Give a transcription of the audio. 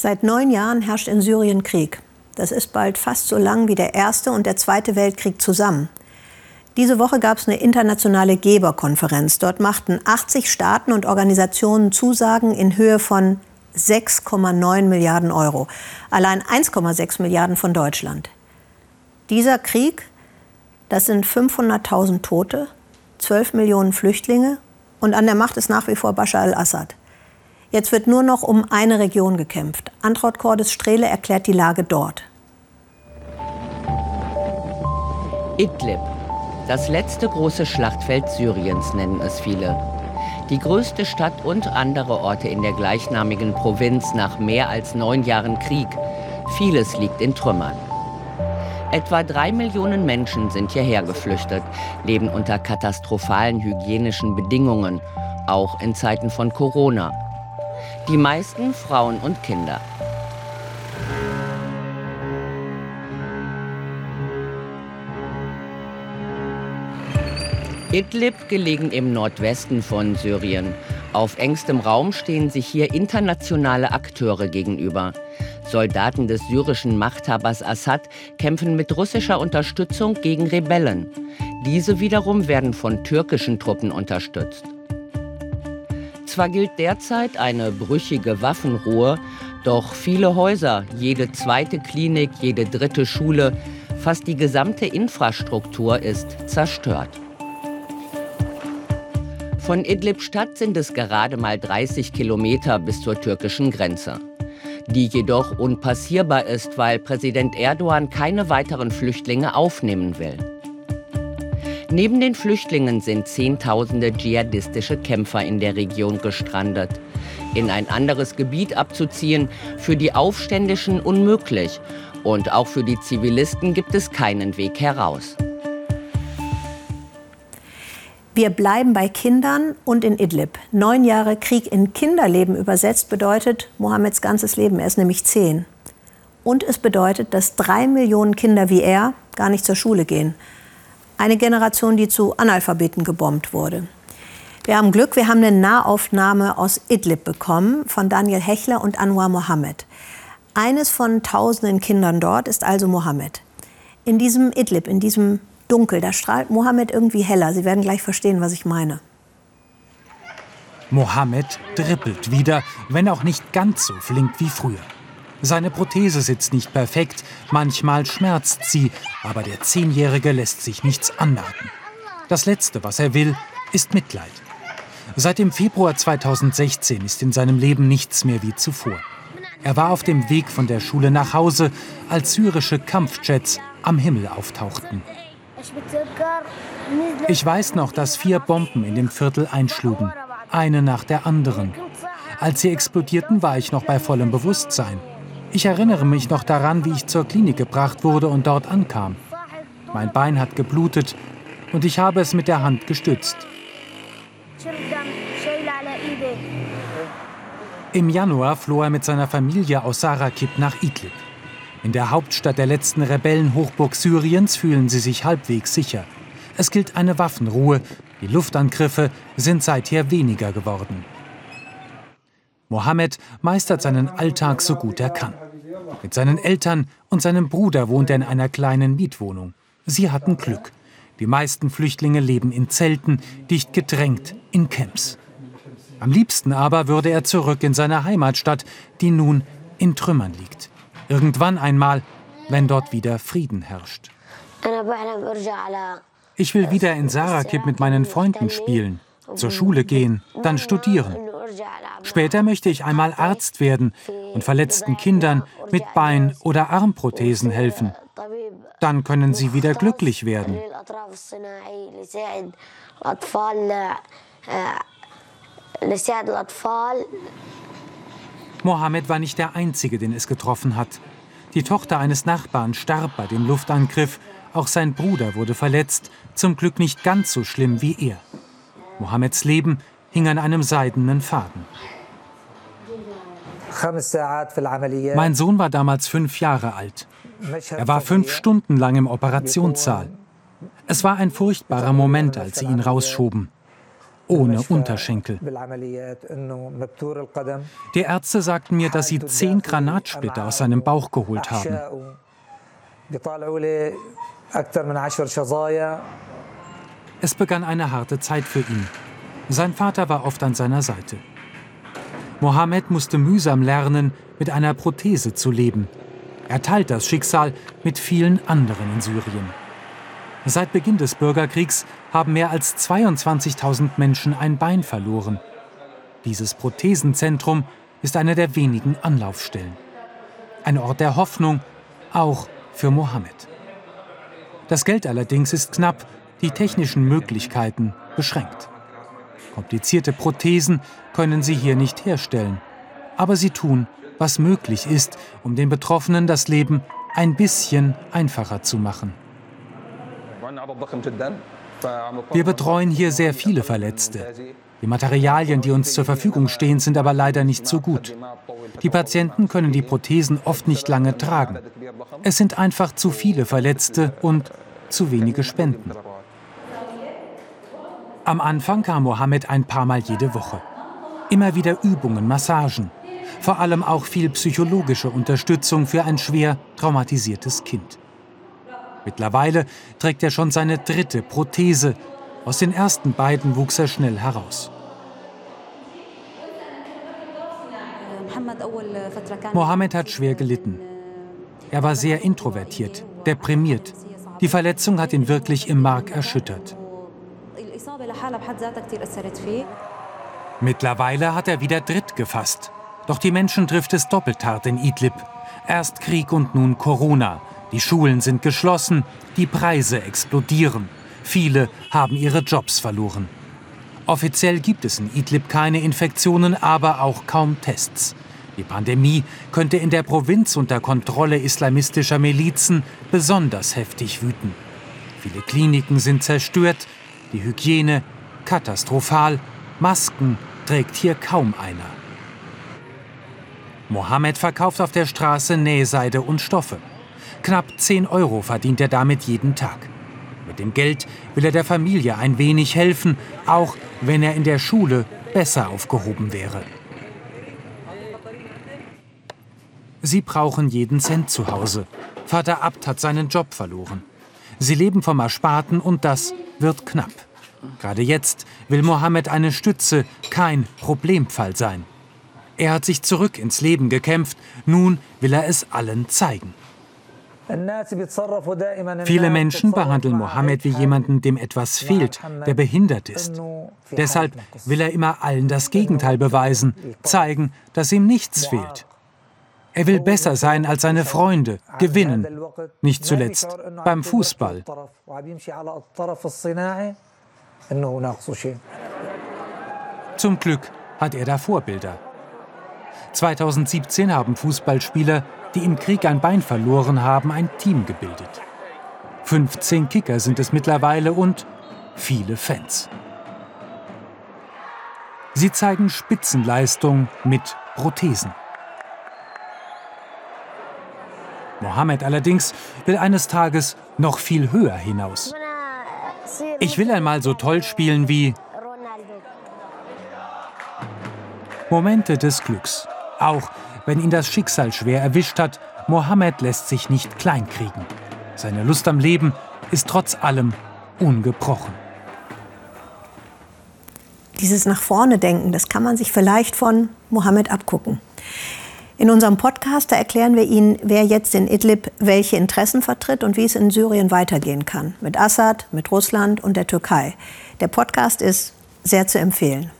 Seit neun Jahren herrscht in Syrien Krieg. Das ist bald fast so lang wie der Erste und der Zweite Weltkrieg zusammen. Diese Woche gab es eine internationale Geberkonferenz. Dort machten 80 Staaten und Organisationen Zusagen in Höhe von 6,9 Milliarden Euro. Allein 1,6 Milliarden von Deutschland. Dieser Krieg, das sind 500.000 Tote, 12 Millionen Flüchtlinge und an der Macht ist nach wie vor Bashar al-Assad. Jetzt wird nur noch um eine Region gekämpft. Antraut Cordes Strehle erklärt die Lage dort. Idlib, das letzte große Schlachtfeld Syriens nennen es viele. Die größte Stadt und andere Orte in der gleichnamigen Provinz nach mehr als neun Jahren Krieg. Vieles liegt in Trümmern. Etwa drei Millionen Menschen sind hierher geflüchtet, leben unter katastrophalen hygienischen Bedingungen, auch in Zeiten von Corona. Die meisten Frauen und Kinder. Idlib, gelegen im Nordwesten von Syrien. Auf engstem Raum stehen sich hier internationale Akteure gegenüber. Soldaten des syrischen Machthabers Assad kämpfen mit russischer Unterstützung gegen Rebellen. Diese wiederum werden von türkischen Truppen unterstützt. Zwar gilt derzeit eine brüchige Waffenruhe, doch viele Häuser, jede zweite Klinik, jede dritte Schule, fast die gesamte Infrastruktur ist zerstört. Von Idlib-Stadt sind es gerade mal 30 Kilometer bis zur türkischen Grenze die jedoch unpassierbar ist, weil Präsident Erdogan keine weiteren Flüchtlinge aufnehmen will. Neben den Flüchtlingen sind Zehntausende dschihadistische Kämpfer in der Region gestrandet. In ein anderes Gebiet abzuziehen, für die Aufständischen unmöglich. Und auch für die Zivilisten gibt es keinen Weg heraus. Wir bleiben bei Kindern und in Idlib. Neun Jahre Krieg in Kinderleben übersetzt bedeutet Mohammeds ganzes Leben. Er ist nämlich zehn. Und es bedeutet, dass drei Millionen Kinder wie er gar nicht zur Schule gehen. Eine Generation, die zu Analphabeten gebombt wurde. Wir haben Glück, wir haben eine Nahaufnahme aus Idlib bekommen von Daniel Hechler und Anwar Mohammed. Eines von tausenden Kindern dort ist also Mohammed. In diesem Idlib, in diesem dunkel. Da strahlt Mohammed irgendwie heller. Sie werden gleich verstehen, was ich meine. Mohammed dribbelt wieder, wenn auch nicht ganz so flink wie früher. Seine Prothese sitzt nicht perfekt, manchmal schmerzt sie, aber der Zehnjährige lässt sich nichts anmerken. Das Letzte, was er will, ist Mitleid. Seit dem Februar 2016 ist in seinem Leben nichts mehr wie zuvor. Er war auf dem Weg von der Schule nach Hause, als syrische Kampfjets am Himmel auftauchten. Ich weiß noch, dass vier Bomben in dem Viertel einschlugen, eine nach der anderen. Als sie explodierten, war ich noch bei vollem Bewusstsein. Ich erinnere mich noch daran, wie ich zur Klinik gebracht wurde und dort ankam. Mein Bein hat geblutet und ich habe es mit der Hand gestützt. Im Januar floh er mit seiner Familie aus Sarakib nach Idlib. In der Hauptstadt der letzten Rebellenhochburg Syriens fühlen sie sich halbwegs sicher. Es gilt eine Waffenruhe. Die Luftangriffe sind seither weniger geworden. Mohammed meistert seinen Alltag so gut er kann. Mit seinen Eltern und seinem Bruder wohnt er in einer kleinen Mietwohnung. Sie hatten Glück. Die meisten Flüchtlinge leben in Zelten, dicht gedrängt, in Camps. Am liebsten aber würde er zurück in seine Heimatstadt, die nun in Trümmern liegt. Irgendwann einmal, wenn dort wieder Frieden herrscht. Ich will wieder in Sarakib mit meinen Freunden spielen, zur Schule gehen, dann studieren. Später möchte ich einmal Arzt werden und verletzten Kindern mit Bein- oder Armprothesen helfen. Dann können sie wieder glücklich werden. Mohammed war nicht der Einzige, den es getroffen hat. Die Tochter eines Nachbarn starb bei dem Luftangriff, auch sein Bruder wurde verletzt, zum Glück nicht ganz so schlimm wie er. Mohammeds Leben hing an einem seidenen Faden. Mein Sohn war damals fünf Jahre alt. Er war fünf Stunden lang im Operationssaal. Es war ein furchtbarer Moment, als sie ihn rausschoben. ohne Unterschenkel. Die Ärzte sagten mir, dass sie zehn Granatsplitter aus seinem Bauch geholt haben. Es begann eine harte Zeit für ihn. Sein Vater war oft an seiner Seite. Mohammed musste mühsam lernen, mit einer Prothese zu leben. Er teilt das Schicksal mit vielen anderen in Syrien. Seit Beginn des Bürgerkriegs haben mehr als 22.000 Menschen ein Bein verloren. Dieses Prothesenzentrum ist eine der wenigen Anlaufstellen. Ein Ort der Hoffnung, auch für Mohammed. Das Geld allerdings ist knapp, die technischen Möglichkeiten beschränkt. Komplizierte Prothesen können sie hier nicht herstellen. Aber sie tun, was möglich ist, um den Betroffenen das Leben ein bisschen einfacher zu machen. Wir betreuen hier sehr viele Verletzte. Die Materialien, die uns zur Verfügung stehen, sind aber leider nicht so gut. Die Patienten können die Prothesen oft nicht lange tragen. Es sind einfach zu viele Verletzte und zu wenige Spenden. Am Anfang kam Mohammed ein paar Mal jede Woche. Immer wieder Übungen, Massagen. Vor allem auch viel psychologische Unterstützung für ein schwer traumatisiertes Kind. Mittlerweile trägt er schon seine dritte Prothese. Aus den ersten beiden wuchs er schnell heraus. Mohammed hat schwer gelitten. Er war sehr introvertiert, deprimiert. Die Verletzung hat ihn wirklich im Mark erschüttert. Mittlerweile hat er wieder Dritt gefasst. Doch die Menschen trifft es doppelt hart in Idlib. Erst Krieg und nun Corona. Die Schulen sind geschlossen, die Preise explodieren. Viele haben ihre Jobs verloren. Offiziell gibt es in Idlib keine Infektionen, aber auch kaum Tests. Die Pandemie könnte in der Provinz unter Kontrolle islamistischer Milizen besonders heftig wüten. Viele Kliniken sind zerstört, die Hygiene katastrophal, Masken trägt hier kaum einer. Mohammed verkauft auf der Straße Nähseide und Stoffe. Knapp 10 Euro verdient er damit jeden Tag. Mit dem Geld will er der Familie ein wenig helfen, auch wenn er in der Schule besser aufgehoben wäre. Sie brauchen jeden Cent zu Hause. Vater Abt hat seinen Job verloren. Sie leben vom Ersparten und das wird knapp. Gerade jetzt will Mohammed eine Stütze, kein Problemfall sein. Er hat sich zurück ins Leben gekämpft, nun will er es allen zeigen. Viele Menschen behandeln Mohammed wie jemanden, dem etwas fehlt, der behindert ist. Deshalb will er immer allen das Gegenteil beweisen, zeigen, dass ihm nichts fehlt. Er will besser sein als seine Freunde, gewinnen, nicht zuletzt beim Fußball. Zum Glück hat er da Vorbilder. 2017 haben Fußballspieler die im Krieg ein Bein verloren haben, ein Team gebildet. 15 Kicker sind es mittlerweile und viele Fans. Sie zeigen Spitzenleistung mit Prothesen. Mohammed allerdings will eines Tages noch viel höher hinaus. Ich will einmal so toll spielen wie Momente des Glücks, auch wenn ihn das Schicksal schwer erwischt hat, Mohammed lässt sich nicht kleinkriegen. Seine Lust am Leben ist trotz allem ungebrochen. Dieses nach vorne denken, das kann man sich vielleicht von Mohammed abgucken. In unserem Podcast erklären wir Ihnen, wer jetzt in Idlib welche Interessen vertritt und wie es in Syrien weitergehen kann. Mit Assad, mit Russland und der Türkei. Der Podcast ist sehr zu empfehlen.